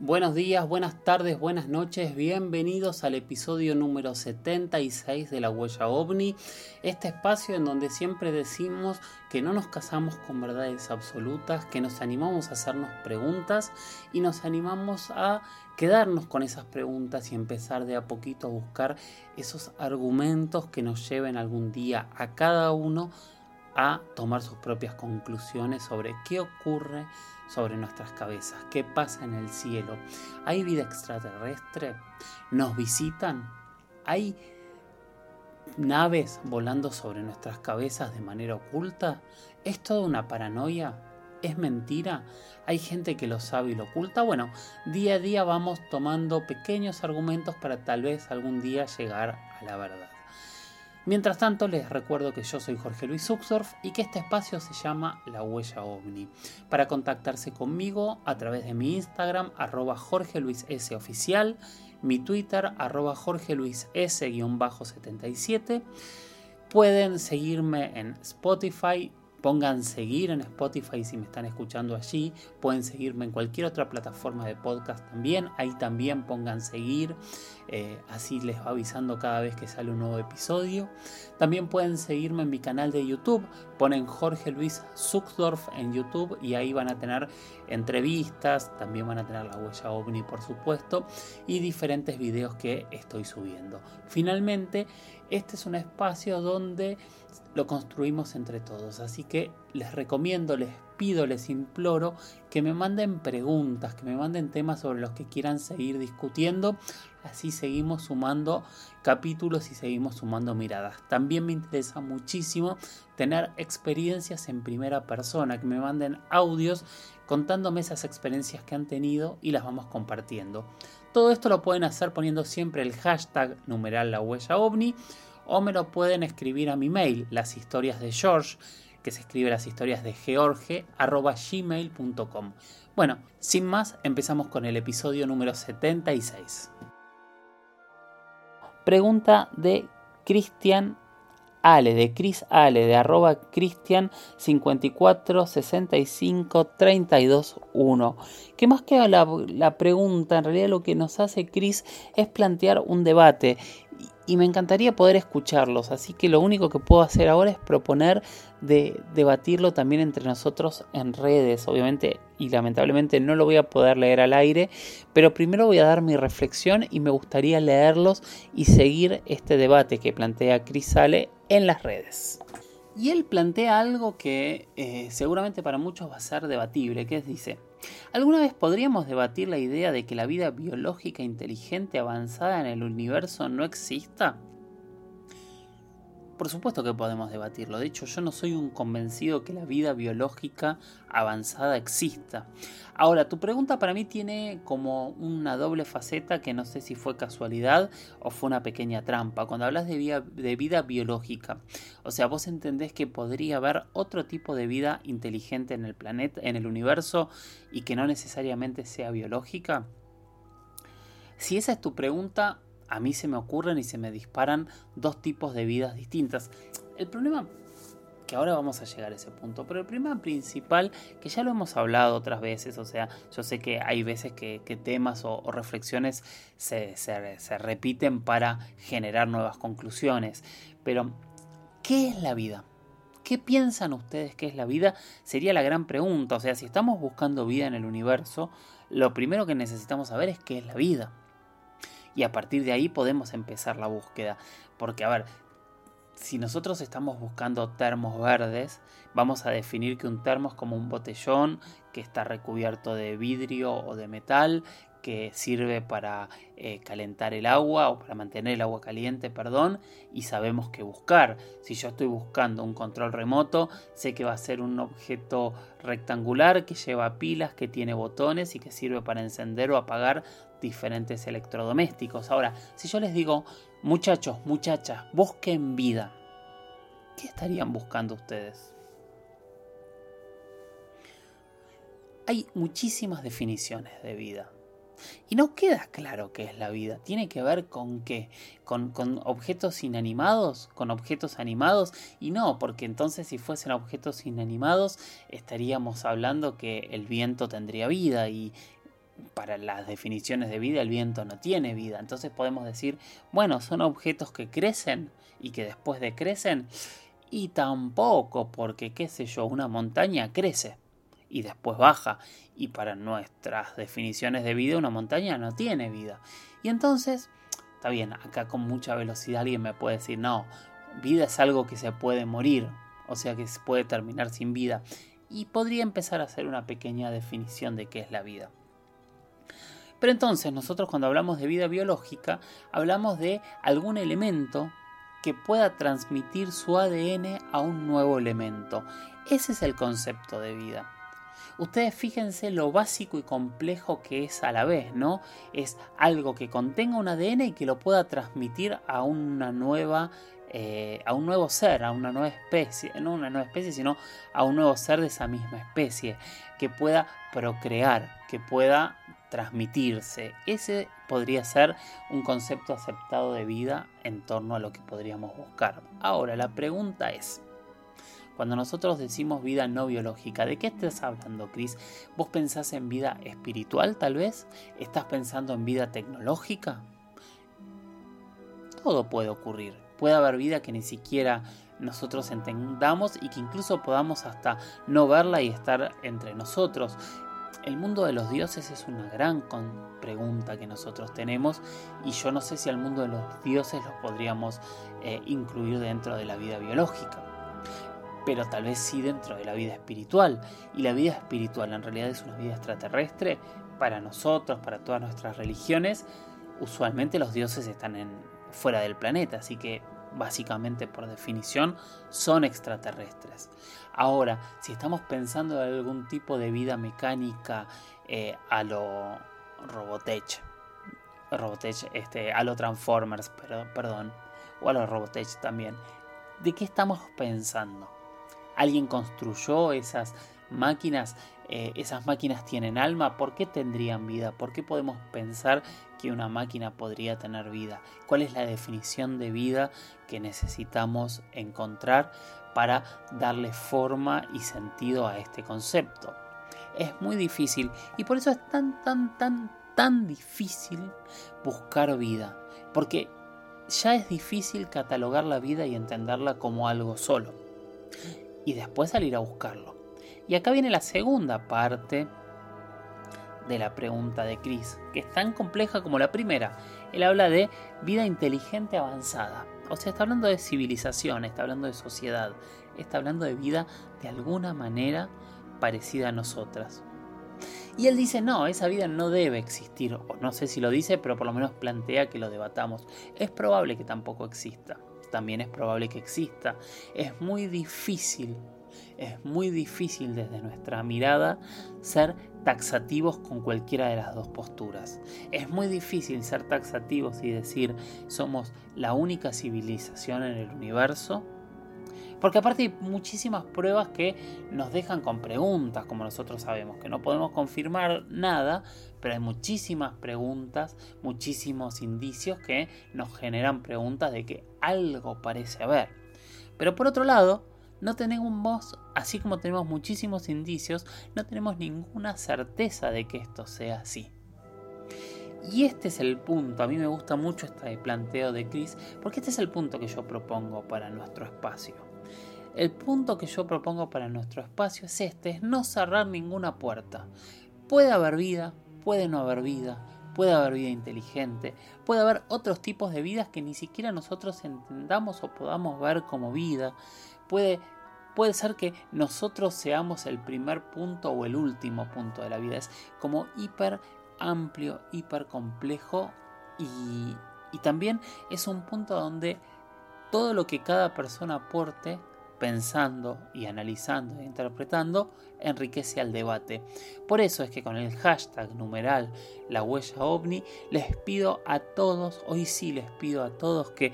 Buenos días, buenas tardes, buenas noches, bienvenidos al episodio número 76 de La Huella OVNI, este espacio en donde siempre decimos que no nos casamos con verdades absolutas, que nos animamos a hacernos preguntas y nos animamos a quedarnos con esas preguntas y empezar de a poquito a buscar esos argumentos que nos lleven algún día a cada uno a tomar sus propias conclusiones sobre qué ocurre sobre nuestras cabezas, qué pasa en el cielo. ¿Hay vida extraterrestre? ¿Nos visitan? ¿Hay naves volando sobre nuestras cabezas de manera oculta? ¿Es toda una paranoia? ¿Es mentira? ¿Hay gente que lo sabe y lo oculta? Bueno, día a día vamos tomando pequeños argumentos para tal vez algún día llegar a la verdad. Mientras tanto, les recuerdo que yo soy Jorge Luis Uxdorf y que este espacio se llama La Huella OVNI. Para contactarse conmigo a través de mi Instagram, arroba Jorge Luis S oficial, mi Twitter, arroba Jorge Luis S-77. Pueden seguirme en Spotify, pongan seguir en Spotify si me están escuchando allí. Pueden seguirme en cualquier otra plataforma de podcast también. Ahí también pongan seguir. Eh, así les va avisando cada vez que sale un nuevo episodio. También pueden seguirme en mi canal de YouTube. Ponen Jorge Luis Zuckdorf en YouTube y ahí van a tener entrevistas. También van a tener la huella ovni, por supuesto. Y diferentes videos que estoy subiendo. Finalmente, este es un espacio donde lo construimos entre todos. Así que les recomiendo, les pido, les imploro que me manden preguntas, que me manden temas sobre los que quieran seguir discutiendo. Así seguimos sumando capítulos y seguimos sumando miradas. También me interesa muchísimo tener experiencias en primera persona, que me manden audios contándome esas experiencias que han tenido y las vamos compartiendo. Todo esto lo pueden hacer poniendo siempre el hashtag numeral la huella ovni o me lo pueden escribir a mi mail, las historias de George, que se escribe las historias de George, arroba gmail.com. Bueno, sin más, empezamos con el episodio número 76. Pregunta de Cristian Ale, de Chris Ale, de arroba Cristian 54 65 32 1. Que más que la, la pregunta, en realidad lo que nos hace Chris es plantear un debate y me encantaría poder escucharlos, así que lo único que puedo hacer ahora es proponer de debatirlo también entre nosotros en redes, obviamente y lamentablemente no lo voy a poder leer al aire, pero primero voy a dar mi reflexión y me gustaría leerlos y seguir este debate que plantea Chris Sale en las redes. Y él plantea algo que eh, seguramente para muchos va a ser debatible, que es, dice, ¿alguna vez podríamos debatir la idea de que la vida biológica inteligente avanzada en el universo no exista? Por supuesto que podemos debatirlo. De hecho, yo no soy un convencido que la vida biológica avanzada exista. Ahora, tu pregunta para mí tiene como una doble faceta que no sé si fue casualidad o fue una pequeña trampa. Cuando hablas de vida, biológica, o sea, vos entendés que podría haber otro tipo de vida inteligente en el planeta, en el universo y que no necesariamente sea biológica. Si esa es tu pregunta, a mí se me ocurren y se me disparan dos tipos de vidas distintas. El problema, que ahora vamos a llegar a ese punto, pero el problema principal, que ya lo hemos hablado otras veces, o sea, yo sé que hay veces que, temas o, reflexiones se, se repiten para generar nuevas conclusiones, pero ¿qué es la vida? ¿Qué piensan ustedes que es la vida? Sería la gran pregunta. O sea, si estamos buscando vida en el universo, lo primero que necesitamos saber es qué es la vida y a partir de ahí podemos empezar la búsqueda. Porque, a ver, si nosotros estamos buscando termos verdes, vamos a definir que un termo es como un botellón que está recubierto de vidrio o de metal, que sirve para eh, calentar el agua o para mantener el agua caliente, perdón, y sabemos qué buscar. Si yo estoy buscando un control remoto, sé que va a ser un objeto rectangular que lleva pilas, que tiene botones y que sirve para encender o apagar diferentes electrodomésticos. Ahora, si yo les digo, muchachos, muchachas, busquen vida, ¿qué estarían buscando ustedes? Hay muchísimas definiciones de vida. Y no queda claro qué es la vida. Tiene que ver con qué. Con, con, objetos inanimados, con objetos animados. Y no, porque entonces si fuesen objetos inanimados estaríamos hablando que el viento tendría vida y para las definiciones de vida el viento no tiene vida. Entonces podemos decir, bueno, son objetos que crecen y que después decrecen. Y tampoco, porque qué sé yo, una montaña crece y después baja. Y para nuestras definiciones de vida, una montaña no tiene vida. Y entonces, está bien, acá con mucha velocidad alguien me puede decir, no, vida es algo que se puede morir, o sea que se puede terminar sin vida. Y podría empezar a hacer una pequeña definición de qué es la vida. Pero entonces nosotros cuando hablamos de vida biológica, hablamos de algún elemento que pueda transmitir su ADN a un nuevo elemento. Ese es el concepto de vida ustedes fíjense lo básico y complejo que es a la vez, ¿no? Es algo que contenga un ADN y que lo pueda transmitir a una nueva eh, a un nuevo ser, a una nueva especie, no una nueva especie, sino a un nuevo ser de esa misma especie, que pueda procrear, que pueda transmitirse. Ese podría ser un concepto aceptado de vida en torno a lo que podríamos buscar. Ahora, la pregunta es, cuando nosotros decimos vida no biológica, ¿de qué estás hablando, Chris? ¿Vos pensás en vida espiritual tal vez? ¿Estás pensando en vida tecnológica? Todo puede ocurrir. Puede haber vida que ni siquiera nosotros entendamos y que incluso podamos hasta no verla y estar entre nosotros. El mundo de los dioses es una gran pregunta que nosotros tenemos y yo no sé si al mundo de los dioses los podríamos eh, incluir dentro de la vida biológica pero tal vez sí dentro de la vida espiritual. Y la vida espiritual en realidad es una vida extraterrestre para nosotros, para todas nuestras religiones. Usualmente los dioses están fuera del planeta, así que básicamente por definición son extraterrestres. Ahora, si estamos pensando en algún tipo de vida mecánica eh, a lo Robotech, este, a lo Transformers, perdón, o a lo Robotech también, ¿de qué estamos pensando? alguien construyó esas máquinas, eh, esas máquinas tienen alma, ¿por qué tendrían vida? ¿Por qué podemos pensar que una máquina podría tener vida? ¿Cuál es la definición de vida que necesitamos encontrar para darle forma y sentido a este concepto? Es muy difícil y por eso es tan, tan, tan, tan difícil buscar vida, porque ya es difícil catalogar la vida y entenderla como algo solo y después salir a buscarlo. Y acá viene la segunda parte de la pregunta de Chris, que es tan compleja como la primera. Él habla de vida inteligente avanzada. O sea, está hablando de civilización, está hablando de sociedad, está hablando de vida de alguna manera parecida a nosotras. Y él dice, no, esa vida no debe existir, o no sé si lo dice, pero por lo menos plantea que lo debatamos. Es probable que tampoco exista también es probable que exista. Es muy difícil, es muy difícil desde nuestra mirada ser taxativos con cualquiera de las dos posturas. Es muy difícil ser taxativos y decir somos la única civilización en el universo porque aparte hay muchísimas pruebas que nos dejan con preguntas, como nosotros sabemos, que no podemos confirmar nada, pero hay muchísimas preguntas, muchísimos indicios que nos generan preguntas de que algo parece haber. Pero por otro lado, no tenemos, así como tenemos muchísimos indicios, no tenemos ninguna certeza de que esto sea así. Y este es el punto, a mí me gusta mucho este planteo de Chris, porque este es el punto que yo propongo para nuestro espacio. El punto que yo propongo para nuestro espacio es este, es no cerrar ninguna puerta. Puede haber vida, puede no haber vida, puede haber vida inteligente, puede haber otros tipos de vidas que ni siquiera nosotros entendamos o podamos ver como vida, puede, puede ser que nosotros seamos el primer punto o el último punto de la vida, es como hiper amplio, hiper complejo y, y también es un punto donde todo lo que cada persona aporte pensando y analizando e interpretando enriquece al debate. Por eso es que con el hashtag numeral la huella ovni les pido a todos, hoy sí les pido a todos que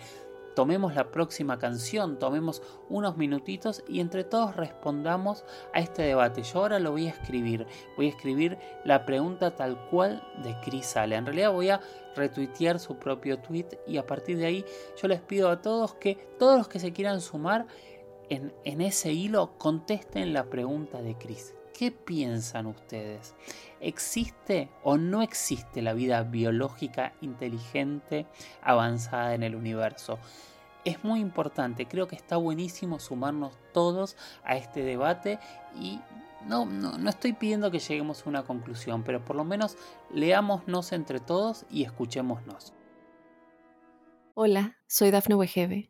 tomemos la próxima canción, tomemos unos minutitos y entre todos respondamos a este debate. Yo ahora lo voy a escribir, voy a escribir la pregunta tal cual de Chris Sale. En realidad voy a retuitear su propio tweet y a partir de ahí yo les pido a todos que todos los que se quieran sumar en, ese hilo contesten la pregunta de Chris. ¿Qué piensan ustedes? ¿Existe o no existe la vida biológica inteligente avanzada en el universo? Es muy importante, creo que está buenísimo sumarnos todos a este debate y no, no, no, estoy pidiendo que lleguemos a una conclusión, pero por lo menos leámonos entre todos y escuchémonos. Hola, soy Dafne Wegebe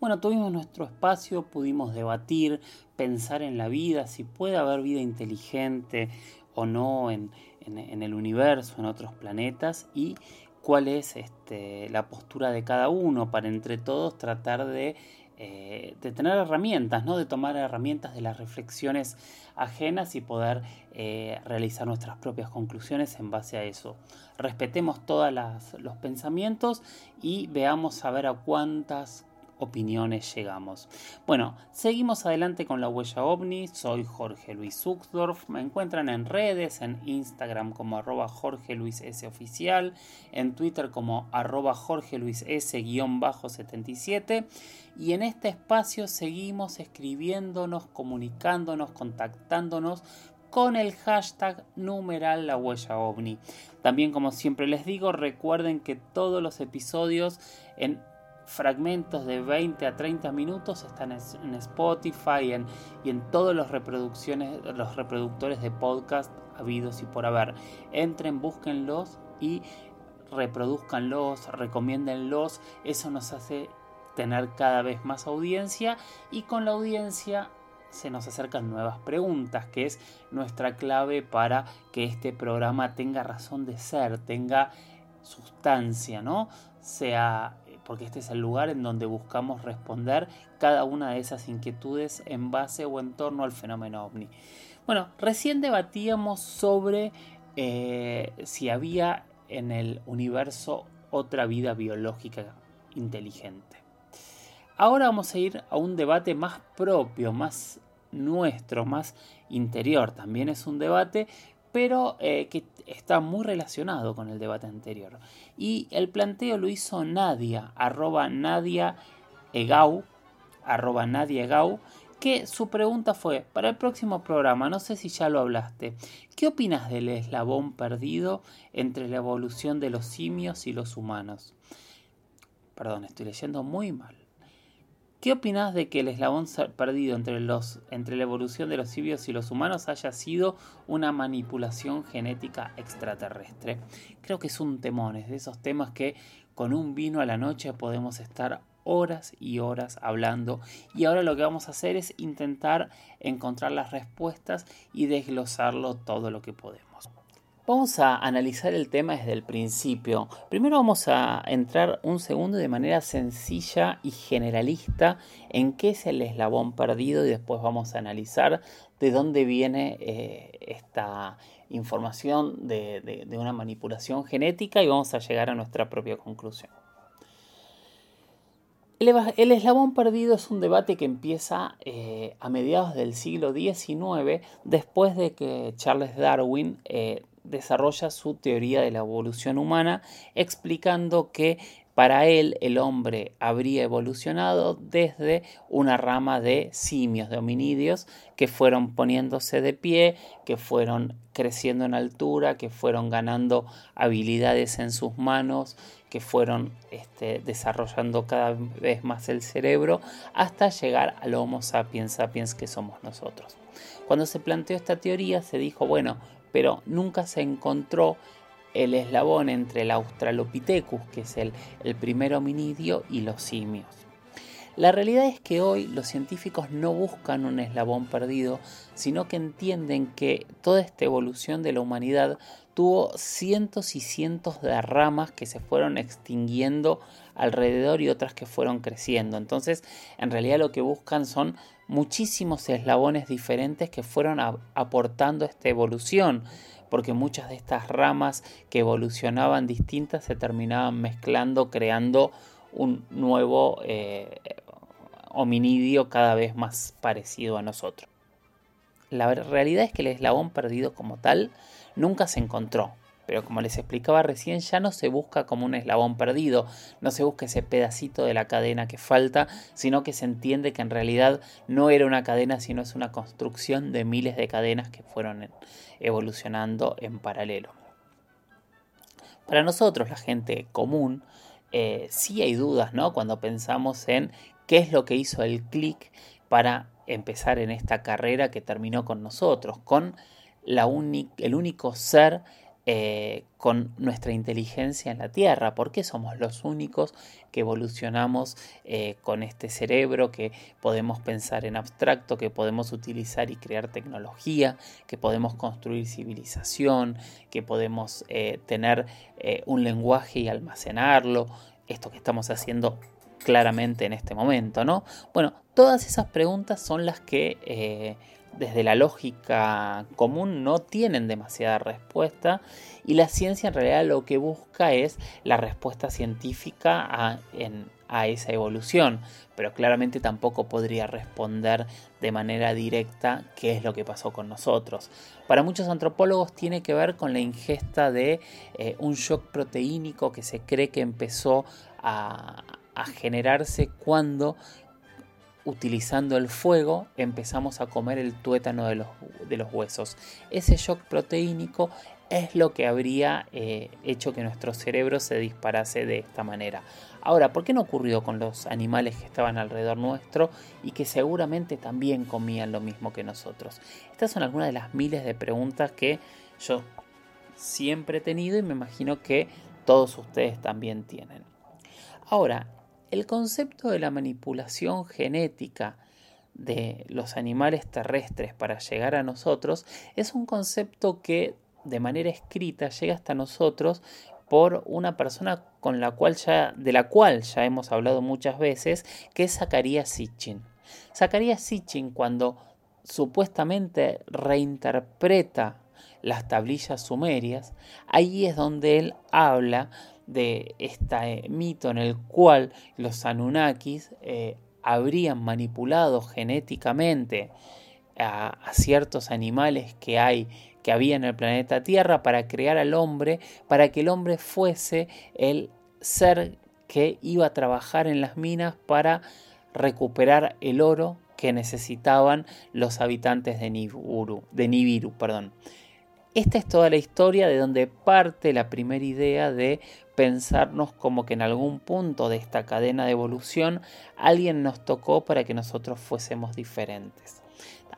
Bueno, tuvimos nuestro espacio, pudimos debatir, pensar en la vida, si puede haber vida inteligente o no en, el universo, en otros planetas y cuál es este, la postura de cada uno para entre todos tratar de, eh, tener herramientas, ¿no? de tomar herramientas de las reflexiones ajenas y poder eh, realizar nuestras propias conclusiones en base a eso. Respetemos todos los pensamientos y veamos a ver a cuántas opiniones llegamos. Bueno, seguimos adelante con la huella ovni. Soy Jorge Luis Zuxdorf. Me encuentran en redes, en Instagram como arroba Jorge Luis S oficial, en Twitter como arroba Jorge Luis S guion bajo 77. Y en este espacio seguimos escribiéndonos, comunicándonos, contactándonos con el hashtag numeral la huella ovni. También como siempre les digo, recuerden que todos los episodios en fragmentos de 20 a 30 minutos están en Spotify y en todos los, reproducciones, los reproductores de podcast habidos y por haber. Entren, búsquenlos y reproduzcanlos, recomiéndenlos. Eso nos hace tener cada vez más audiencia y con la audiencia se nos acercan nuevas preguntas, que es nuestra clave para que este programa tenga razón de ser, tenga sustancia, ¿no? Sea porque este es el lugar en donde buscamos responder cada una de esas inquietudes en base o en torno al fenómeno ovni. Bueno, recién debatíamos sobre eh, si había en el universo otra vida biológica inteligente. Ahora vamos a ir a un debate más propio, más nuestro, más interior. También es un debate pero eh, que está muy relacionado con el debate anterior. Y el planteo lo hizo Nadia, arroba Nadia Egau, arroba Nadia Egau, que su pregunta fue, para el próximo programa, no sé si ya lo hablaste, ¿qué opinas del eslabón perdido entre la evolución de los simios y los humanos? Perdón, estoy leyendo muy mal. ¿Qué opinas de que el eslabón perdido entre, los, entre la evolución de los simios y los humanos haya sido una manipulación genética extraterrestre? Creo que es un temón, es de esos temas que con un vino a la noche podemos estar horas y horas hablando y ahora lo que vamos a hacer es intentar encontrar las respuestas y desglosarlo todo lo que podemos. Vamos a analizar el tema desde el principio. Primero vamos a entrar un segundo de manera sencilla y generalista en qué es el eslabón perdido y después vamos a analizar de dónde viene eh, esta información de, una manipulación genética y vamos a llegar a nuestra propia conclusión. El, eslabón perdido es un debate que empieza eh, a mediados del siglo XIX, después de que Charles Darwin eh, desarrolla su teoría de la evolución humana explicando que para él el hombre habría evolucionado desde una rama de simios, de hominidios, que fueron poniéndose de pie, que fueron creciendo en altura, que fueron ganando habilidades en sus manos, que fueron este, desarrollando cada vez más el cerebro, hasta llegar al Homo sapiens sapiens que somos nosotros. Cuando se planteó esta teoría se dijo, bueno, pero nunca se encontró el eslabón entre el Australopithecus, que es el, el primer hominidio, y los simios. La realidad es que hoy los científicos no buscan un eslabón perdido, sino que entienden que toda esta evolución de la humanidad tuvo cientos y cientos de ramas que se fueron extinguiendo alrededor y otras que fueron creciendo. Entonces, en realidad lo que buscan son muchísimos eslabones diferentes que fueron aportando esta evolución porque muchas de estas ramas que evolucionaban distintas se terminaban mezclando, creando un nuevo eh, hominidio cada vez más parecido a nosotros. La realidad es que el eslabón perdido como tal nunca se encontró, pero como les explicaba recién, ya no se busca como un eslabón perdido, no se busca ese pedacito de la cadena que falta, sino que se entiende que en realidad no era una cadena, sino es una construcción de miles de cadenas que fueron evolucionando en paralelo. Para nosotros, la gente común, eh, sí hay dudas, ¿no? Cuando pensamos en qué es lo que hizo el clic para empezar en esta carrera que terminó con nosotros, con la el único ser eh, con nuestra inteligencia en la Tierra, porque somos los únicos que evolucionamos eh, con este cerebro, que podemos pensar en abstracto, que podemos utilizar y crear tecnología, que podemos construir civilización, que podemos eh, tener un lenguaje y almacenarlo, esto que estamos haciendo claramente en este momento, ¿no? Bueno, todas esas preguntas son las que desde la lógica común no tienen demasiada respuesta y la ciencia en realidad lo que busca es la respuesta científica a, esa evolución, pero claramente tampoco podría responder de manera directa qué es lo que pasó con nosotros. Para muchos antropólogos tiene que ver con la ingesta de eh, un shock proteínico que se cree que empezó a generarse cuando utilizando el fuego empezamos a comer el tuétano de los, de los huesos. Ese shock proteínico es lo que habría eh, hecho que nuestro cerebro se disparase de esta manera. Ahora, ¿por qué no ocurrió con los animales que estaban alrededor nuestro y que seguramente también comían lo mismo que nosotros? Estas son algunas de las miles de preguntas que yo siempre he tenido y me imagino que todos ustedes también tienen. Ahora, el concepto de la manipulación genética de los animales terrestres para llegar a nosotros es un concepto que de manera escrita llega hasta nosotros por una persona con la cual ya, de la cual ya hemos hablado muchas veces, que es Zacarías Sitchin. Zacarías Sitchin cuando supuestamente reinterpreta las tablillas sumerias, ahí es donde él habla de este mito en el cual los Anunnakis eh, habrían manipulado genéticamente a, ciertos animales que hay que había en el planeta Tierra para crear al hombre, para que el hombre fuese el ser que iba a trabajar en las minas para recuperar el oro que necesitaban los habitantes de Nibiru. De Nibiru perdón. Esta es toda la historia de donde parte la primera idea de pensarnos como que en algún punto de esta cadena de evolución alguien nos tocó para que nosotros fuésemos diferentes.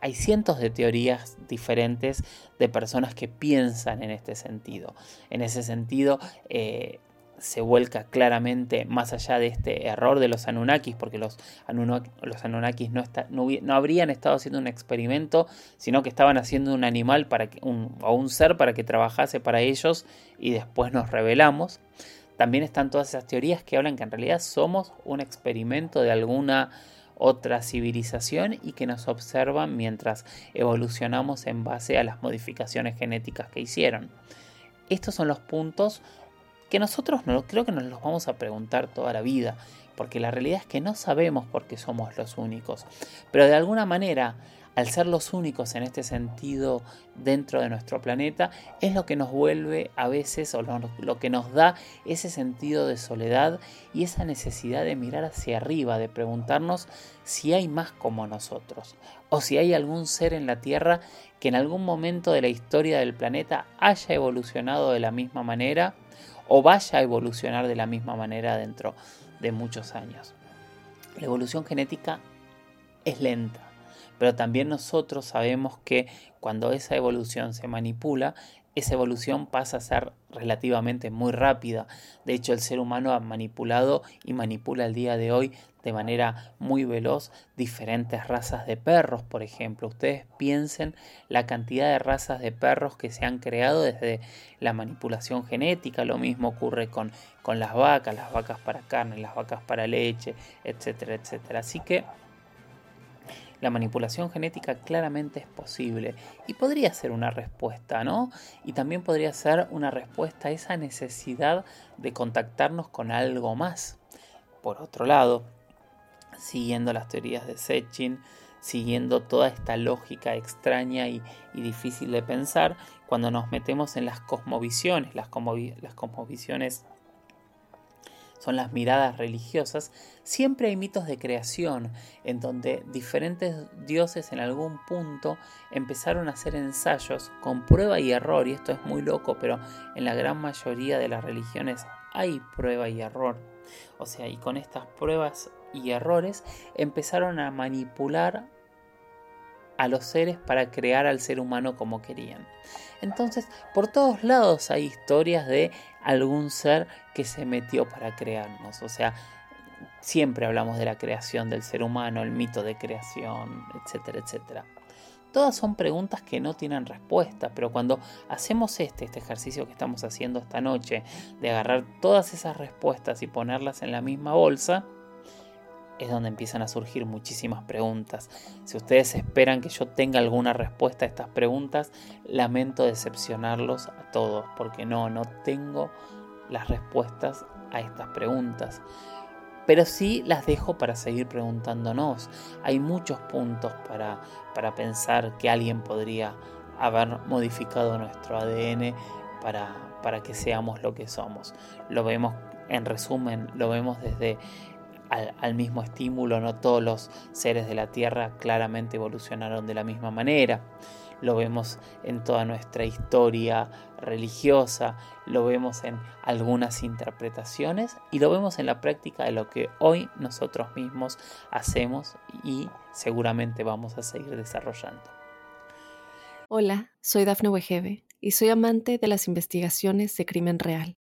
Hay cientos de teorías diferentes de personas que piensan en este sentido. En ese sentido, eh, se vuelca claramente más allá de este error de los Anunnakis, porque los, Anunnakis no, no, habrían estado haciendo un experimento, sino que estaban haciendo un animal para que, o un ser para que trabajase para ellos y después nos revelamos. También están todas esas teorías que hablan que en realidad somos un experimento de alguna otra civilización y que nos observan mientras evolucionamos en base a las modificaciones genéticas que hicieron. Estos son los puntos que nosotros no, creo que nos los vamos a preguntar toda la vida, porque la realidad es que no sabemos por qué somos los únicos, pero de alguna manera al ser los únicos en este sentido dentro de nuestro planeta, es lo que nos vuelve a veces o lo, que nos da ese sentido de soledad y esa necesidad de mirar hacia arriba, de preguntarnos si hay más como nosotros o si hay algún ser en la Tierra que en algún momento de la historia del planeta haya evolucionado de la misma manera o vaya a evolucionar de la misma manera dentro de muchos años. La evolución genética es lenta, pero también nosotros sabemos que cuando esa evolución se manipula, esa evolución pasa a ser relativamente muy rápida. De hecho, el ser humano ha manipulado y manipula el día de hoy de manera muy veloz diferentes razas de perros, por ejemplo. Ustedes piensen la cantidad de razas de perros que se han creado desde la manipulación genética. Lo mismo ocurre con, con las vacas, las vacas para carne, las vacas para leche, etcétera, etcétera. Así que la manipulación genética claramente es posible y podría ser una respuesta, ¿no? Y también podría ser una respuesta a esa necesidad de contactarnos con algo más. Por otro lado, siguiendo las teorías de Sechin, siguiendo toda esta lógica extraña y, difícil de pensar, cuando nos metemos en las cosmovisiones, las, cosmovisiones son las miradas religiosas, siempre hay mitos de creación en donde diferentes dioses en algún punto empezaron a hacer ensayos con prueba y error, y esto es muy loco, pero en la gran mayoría de las religiones hay prueba y error. O sea, y con estas pruebas y errores empezaron a manipular a los seres para crear al ser humano como querían. Entonces, por todos lados hay historias de algún ser que se metió para crearnos. O sea, siempre hablamos de la creación del ser humano, el mito de creación, etcétera, etcétera. Todas son preguntas que no tienen respuesta, pero cuando hacemos este, este ejercicio que estamos haciendo esta noche, de agarrar todas esas respuestas y ponerlas en la misma bolsa, es donde empiezan a surgir muchísimas preguntas. Si ustedes esperan que yo tenga alguna respuesta a estas preguntas, lamento decepcionarlos a todos, porque no, no tengo las respuestas a estas preguntas. Pero sí las dejo para seguir preguntándonos. Hay muchos puntos para, para pensar que alguien podría haber modificado nuestro ADN para, para que seamos lo que somos. Lo vemos, en resumen, lo vemos desde al, mismo estímulo, no todos los seres de la Tierra claramente evolucionaron de la misma manera. Lo vemos en toda nuestra historia religiosa, lo vemos en algunas interpretaciones y lo vemos en la práctica de lo que hoy nosotros mismos hacemos y seguramente vamos a seguir desarrollando. Hola, soy Dafne Wegebe y soy amante de las investigaciones de crimen real.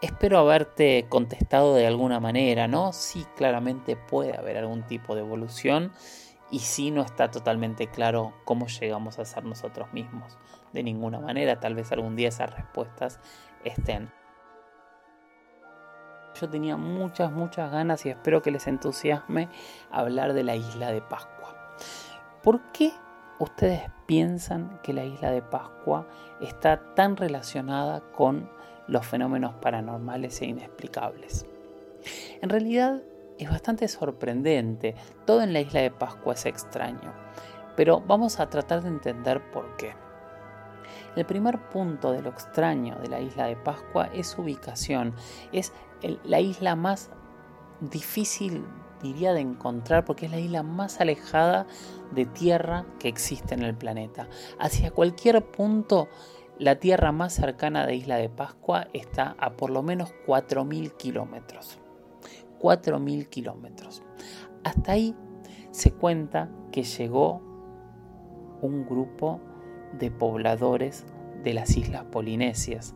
Espero haberte contestado de alguna manera, ¿no? Sí, claramente puede haber algún tipo de evolución y sí no está totalmente claro cómo llegamos a ser nosotros mismos. De ninguna manera, tal vez algún día esas respuestas estén. Yo tenía muchas, muchas ganas y espero que les entusiasme hablar de la isla de Pascua. ¿Por qué ustedes piensan que la isla de Pascua está tan relacionada con los fenómenos paranormales e inexplicables. En realidad es bastante sorprendente, todo en la isla de Pascua es extraño, pero vamos a tratar de entender por qué. El primer punto de lo extraño de la isla de Pascua es su ubicación, es la isla más difícil diría de encontrar porque es la isla más alejada de tierra que existe en el planeta. Hacia cualquier punto la tierra más cercana de Isla de Pascua está a por lo menos 4.000 kilómetros. 4.000 kilómetros. Hasta ahí se cuenta que llegó un grupo de pobladores de las islas polinesias,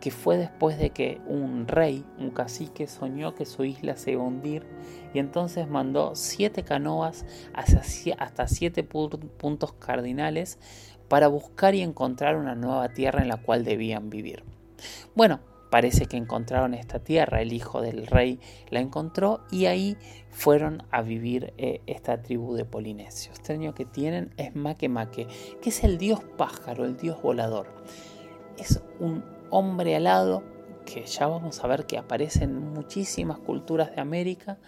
que fue después de que un rey, un cacique, soñó que su isla se iba a hundir y entonces mandó siete canoas hasta siete puntos cardinales para buscar y encontrar una nueva tierra en la cual debían vivir. Bueno, parece que encontraron esta tierra, el hijo del rey la encontró y ahí fueron a vivir eh, esta tribu de polinesios. Este año que tienen es Makemake, que es el dios pájaro, el dios volador. Es un hombre alado que ya vamos a ver que aparece en muchísimas culturas de América,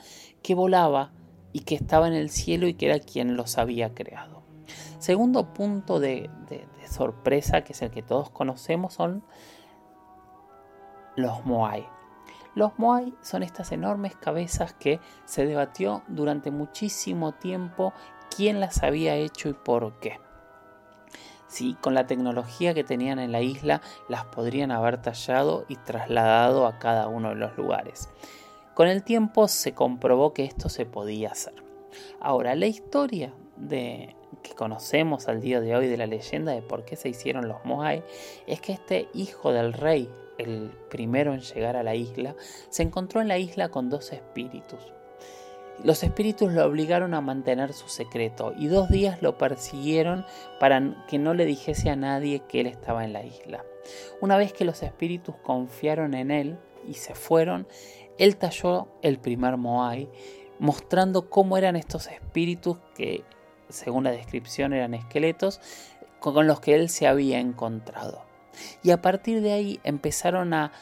que volaba y que estaba en el cielo y que era quien los había creado. Segundo punto de sorpresa, que es el que todos conocemos, son los Moai. Los Moai son estas enormes cabezas que se debatió durante muchísimo tiempo quién las había hecho y por qué. Si con la tecnología que tenían en la isla las podrían haber tallado y trasladado a cada uno de los lugares. Con el tiempo se comprobó que esto se podía hacer. Ahora, la historia de, que conocemos al día de hoy de la leyenda de por qué se hicieron los Moai es que este hijo del rey el primero en llegar a la isla, se encontró en la isla con dos espíritus. Los espíritus lo obligaron a mantener su secreto y dos días lo persiguieron para que no le dijese a nadie que él estaba en la isla. Una vez que los espíritus confiaron en él y se fueron, él talló el primer Moai, mostrando cómo eran estos espíritus que, según la descripción, eran esqueletos con los que él se había encontrado. Y a partir de ahí empezaron a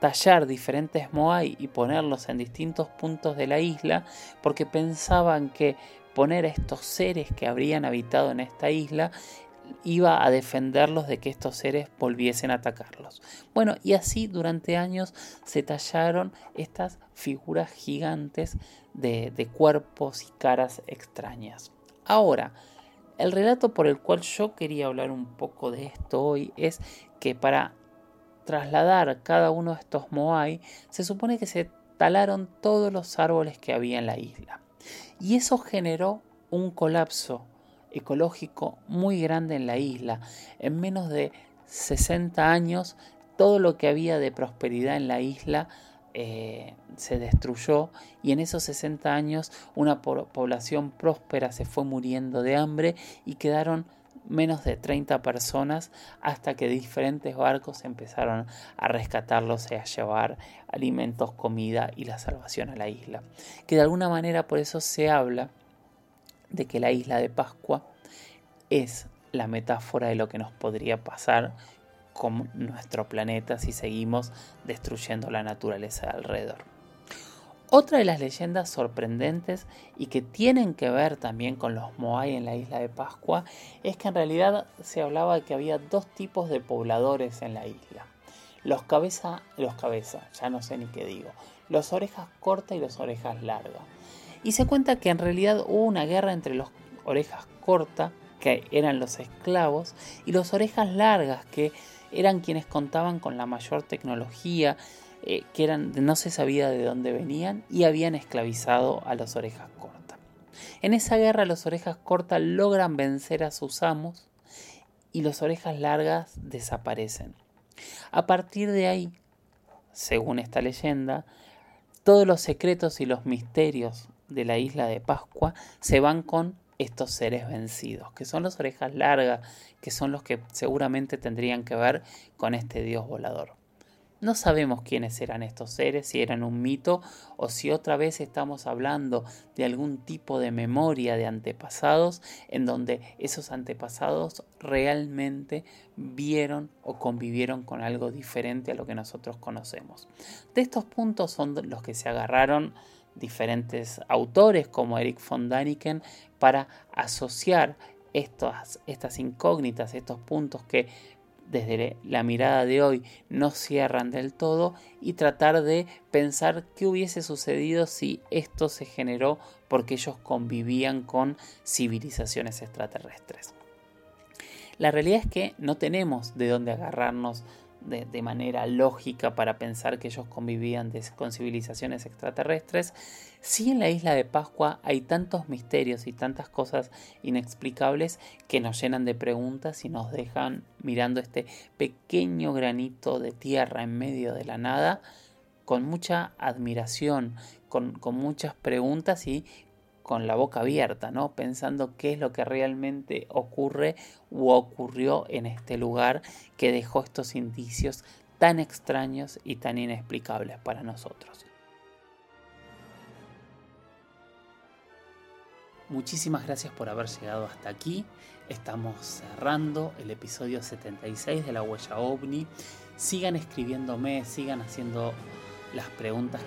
tallar diferentes moai y ponerlos en distintos puntos de la isla porque pensaban que poner a estos seres que habrían habitado en esta isla iba a defenderlos de que estos seres volviesen a atacarlos. Bueno, y así durante años se tallaron estas figuras gigantes de, de cuerpos y caras extrañas. Ahora, el relato por el cual yo quería hablar un poco de esto hoy es que para trasladar cada uno de estos Moai se supone que se talaron todos los árboles que había en la isla. Y eso generó un colapso ecológico muy grande en la isla. En menos de 60 años, todo lo que había de prosperidad en la isla eh, se destruyó y en esos 60 años una población próspera se fue muriendo de hambre y quedaron menos de 30 personas hasta que diferentes barcos empezaron a rescatarlos y a llevar alimentos, comida y la salvación a la isla. Que de alguna manera por eso se habla de que la isla de Pascua es la metáfora de lo que nos podría pasar con nuestro planeta si seguimos destruyendo la naturaleza de alrededor. Otra de las leyendas sorprendentes y que tienen que ver también con los Moai en la isla de Pascua es que en realidad se hablaba de que había dos tipos de pobladores en la isla. Los cabeza, los cabeza, ya no sé ni qué digo, los orejas cortas y los orejas largas. Y se cuenta que en realidad hubo una guerra entre los orejas cortas, que eran los esclavos, y los orejas largas, que eran quienes contaban con la mayor tecnología, eh, que eran, no se sabía de dónde venían y habían esclavizado a los orejas cortas. En esa guerra los orejas cortas logran vencer a sus amos y los orejas largas desaparecen. A partir de ahí, según esta leyenda, todos los secretos y los misterios de la isla de Pascua se van con estos seres vencidos, que son las orejas largas, que son los que seguramente tendrían que ver con este dios volador. No sabemos quiénes eran estos seres, si eran un mito o si otra vez estamos hablando de algún tipo de memoria de antepasados en donde esos antepasados realmente vieron o convivieron con algo diferente a lo que nosotros conocemos. De estos puntos son los que se agarraron diferentes autores como Eric von Daniken para asociar estas, incógnitas, estos puntos que desde la mirada de hoy no cierran del todo y tratar de pensar qué hubiese sucedido si esto se generó porque ellos convivían con civilizaciones extraterrestres. La realidad es que no tenemos de dónde agarrarnos de, manera lógica para pensar que ellos convivían con civilizaciones extraterrestres, si en la isla de Pascua hay tantos misterios y tantas cosas inexplicables que nos llenan de preguntas y nos dejan mirando este pequeño granito de tierra en medio de la nada con mucha admiración, con, con muchas preguntas y con la boca abierta, ¿no? Pensando qué es lo que realmente ocurre o ocurrió en este lugar que dejó estos indicios tan extraños y tan inexplicables para nosotros. Muchísimas gracias por haber llegado hasta aquí. Estamos cerrando el episodio 76 de la huella ovni. Sigan escribiéndome, sigan haciendo las preguntas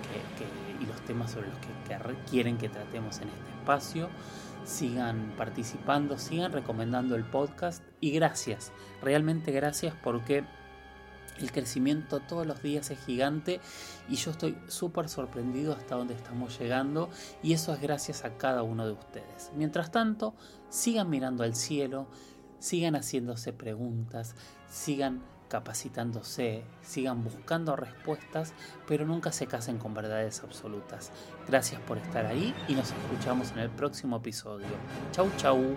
y los temas sobre los que, que quieren que tratemos en este espacio. Sigan participando, sigan recomendando el podcast y gracias, realmente gracias porque el crecimiento todos los días es gigante y yo estoy súper sorprendido hasta dónde estamos llegando y eso es gracias a cada uno de ustedes. Mientras tanto, sigan mirando al cielo, sigan haciéndose preguntas, sigan capacitándose, sigan buscando respuestas, pero nunca se casen con verdades absolutas. Gracias por estar ahí y nos escuchamos en el próximo episodio. Chau, chau.